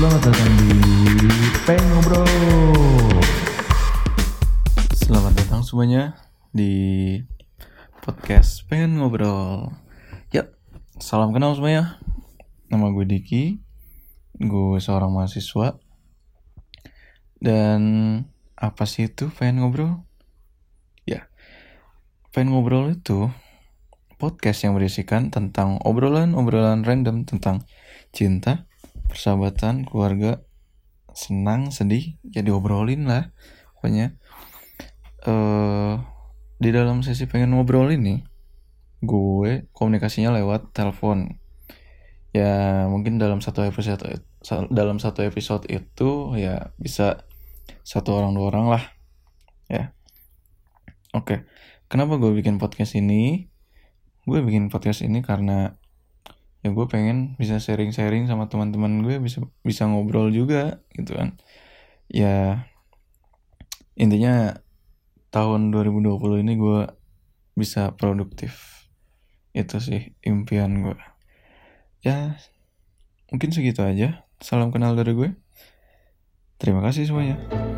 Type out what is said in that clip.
Selamat datang di Pengen Ngobrol. Selamat datang semuanya di podcast Pengen Ngobrol. Ya, salam kenal semuanya. Nama gue Diki. Gue seorang mahasiswa. Dan apa sih itu Pengen Ngobrol? Ya, Pengen Ngobrol itu podcast yang berisikan tentang obrolan-obrolan random tentang cinta, persahabatan, keluarga, senang, sedih, ya diobrolin lah pokoknya. eh di dalam sesi pengen ngobrol ini, gue komunikasinya lewat telepon. Ya mungkin dalam satu episode dalam satu episode itu ya bisa satu orang dua orang lah, ya. Oke, kenapa gue bikin podcast ini? Gue bikin podcast ini karena ya gue pengen bisa sharing-sharing sama teman-teman gue bisa bisa ngobrol juga gitu kan. Ya intinya tahun 2020 ini gue bisa produktif. Itu sih impian gue ya mungkin segitu aja. Salam kenal dari gue terima kasih semuanya